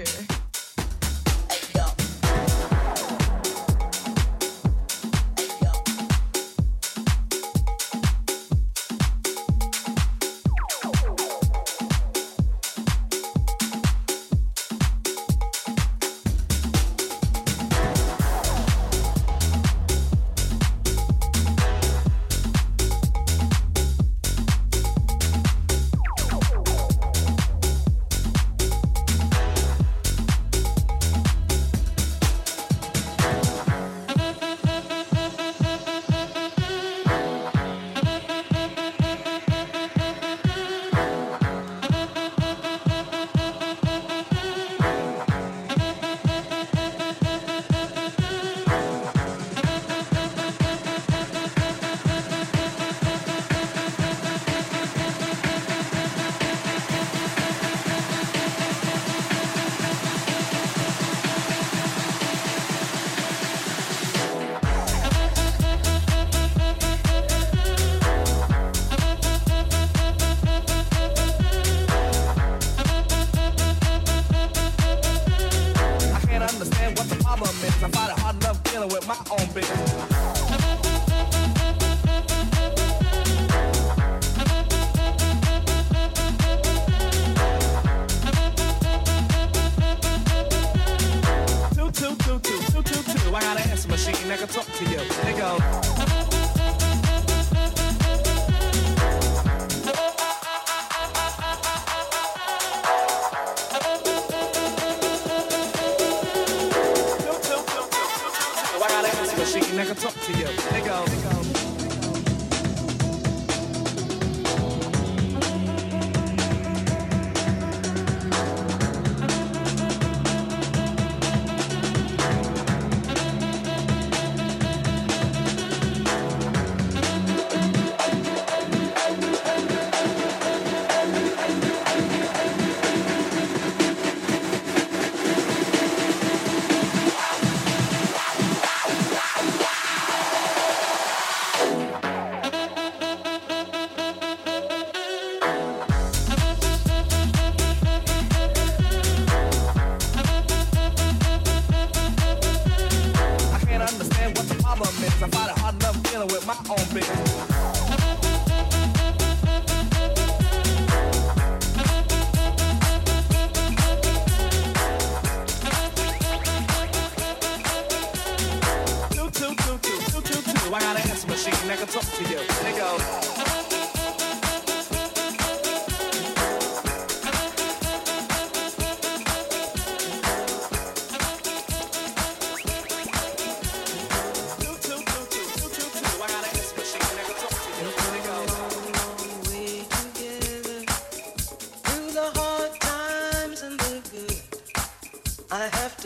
Okay.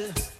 To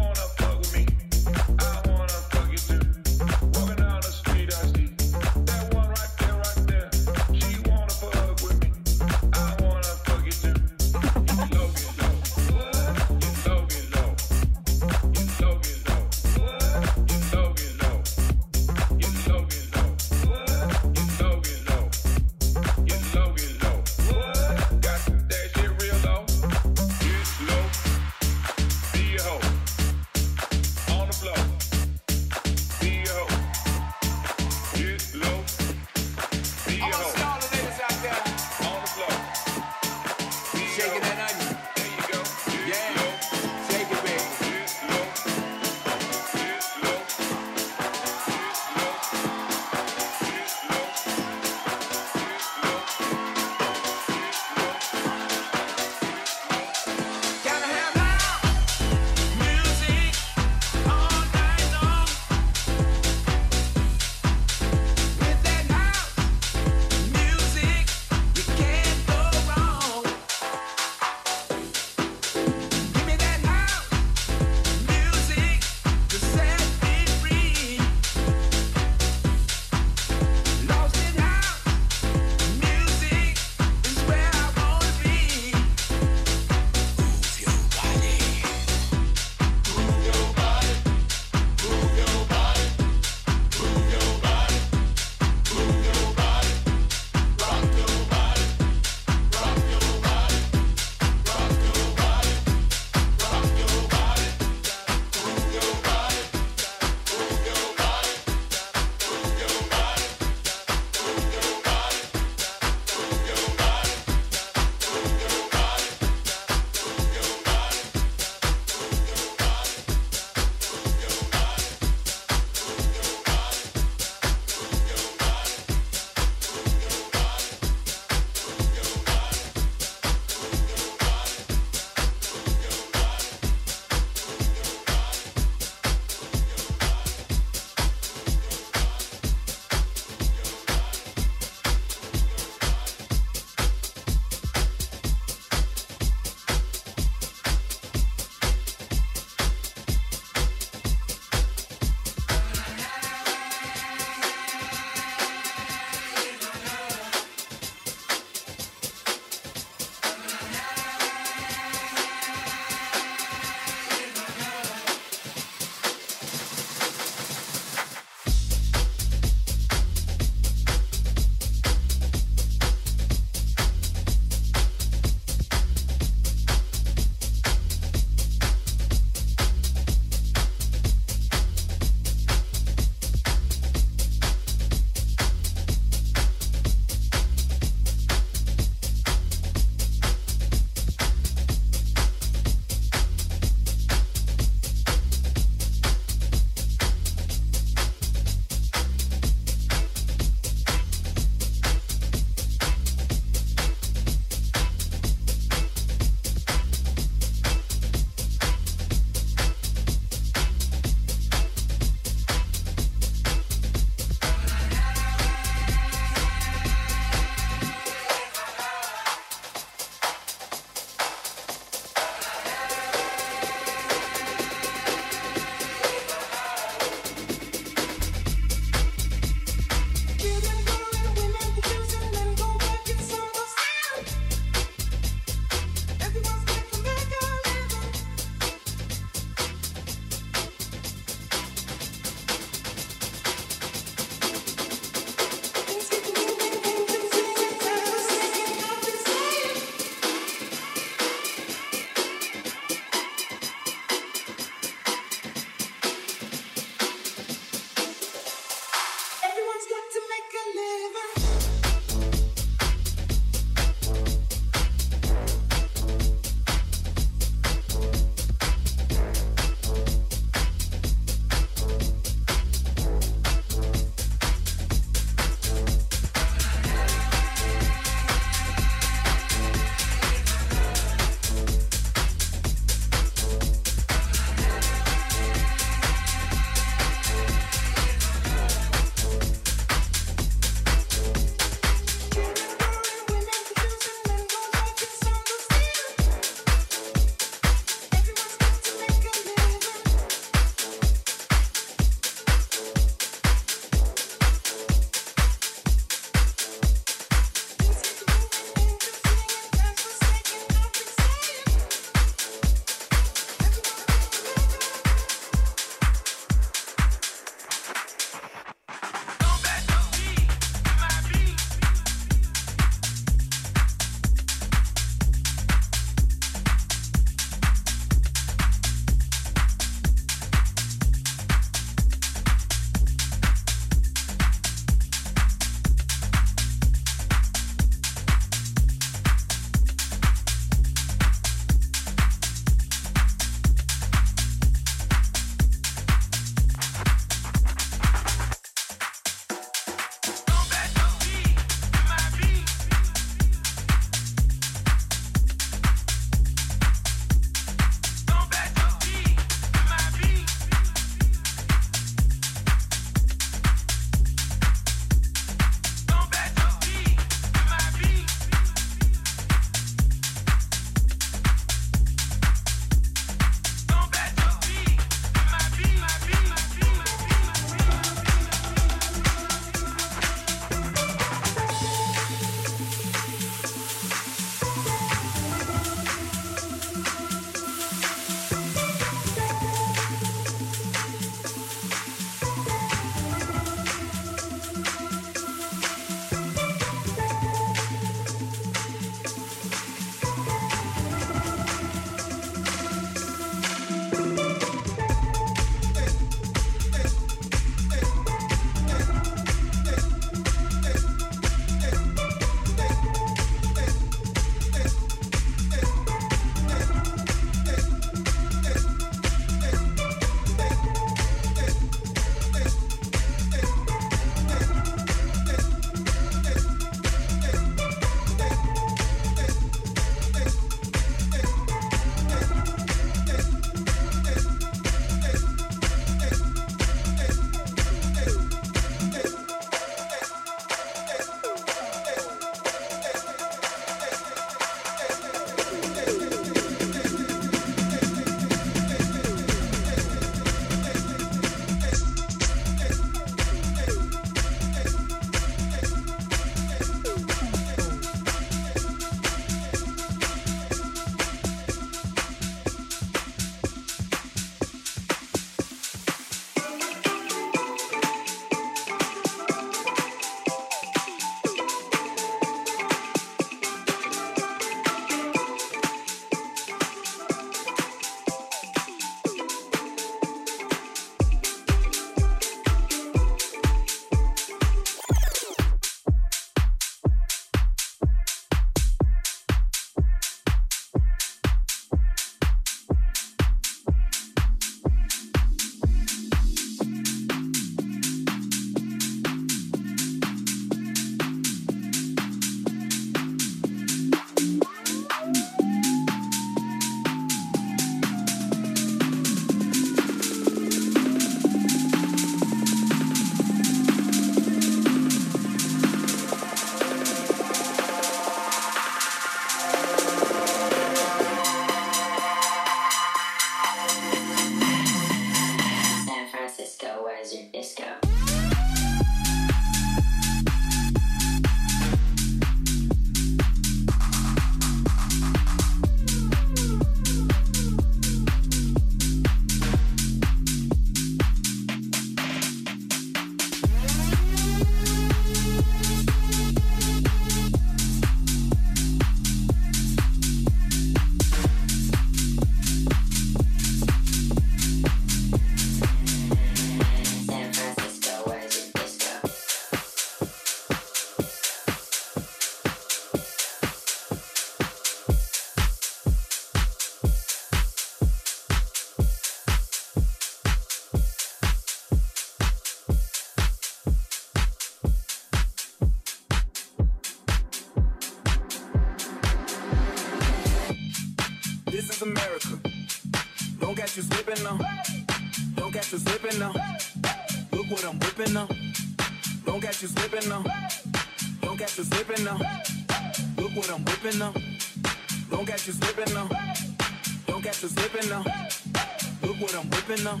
Look what I'm whipping up.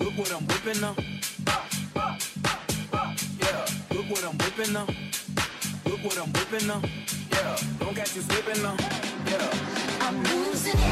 Look what I'm whipping up. Yeah. Look what I'm whipping up. Look what I'm whipping up. Yeah. Don't catch you slipping up. Yeah. I'm losing it.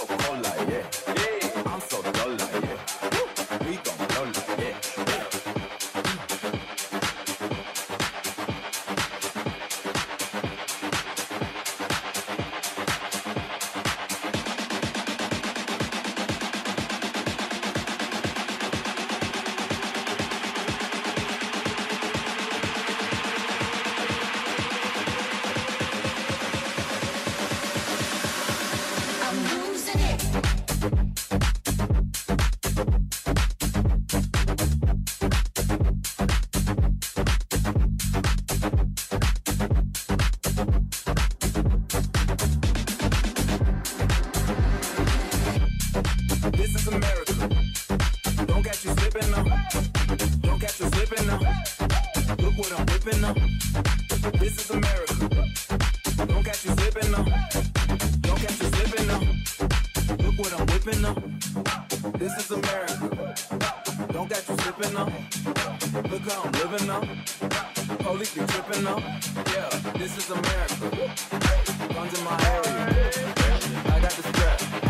of color, yeah. This is America. Don't got you slipping up. Look how I'm living up. Police be tripping up. Yeah, this is America. Guns in my area. I got the strap.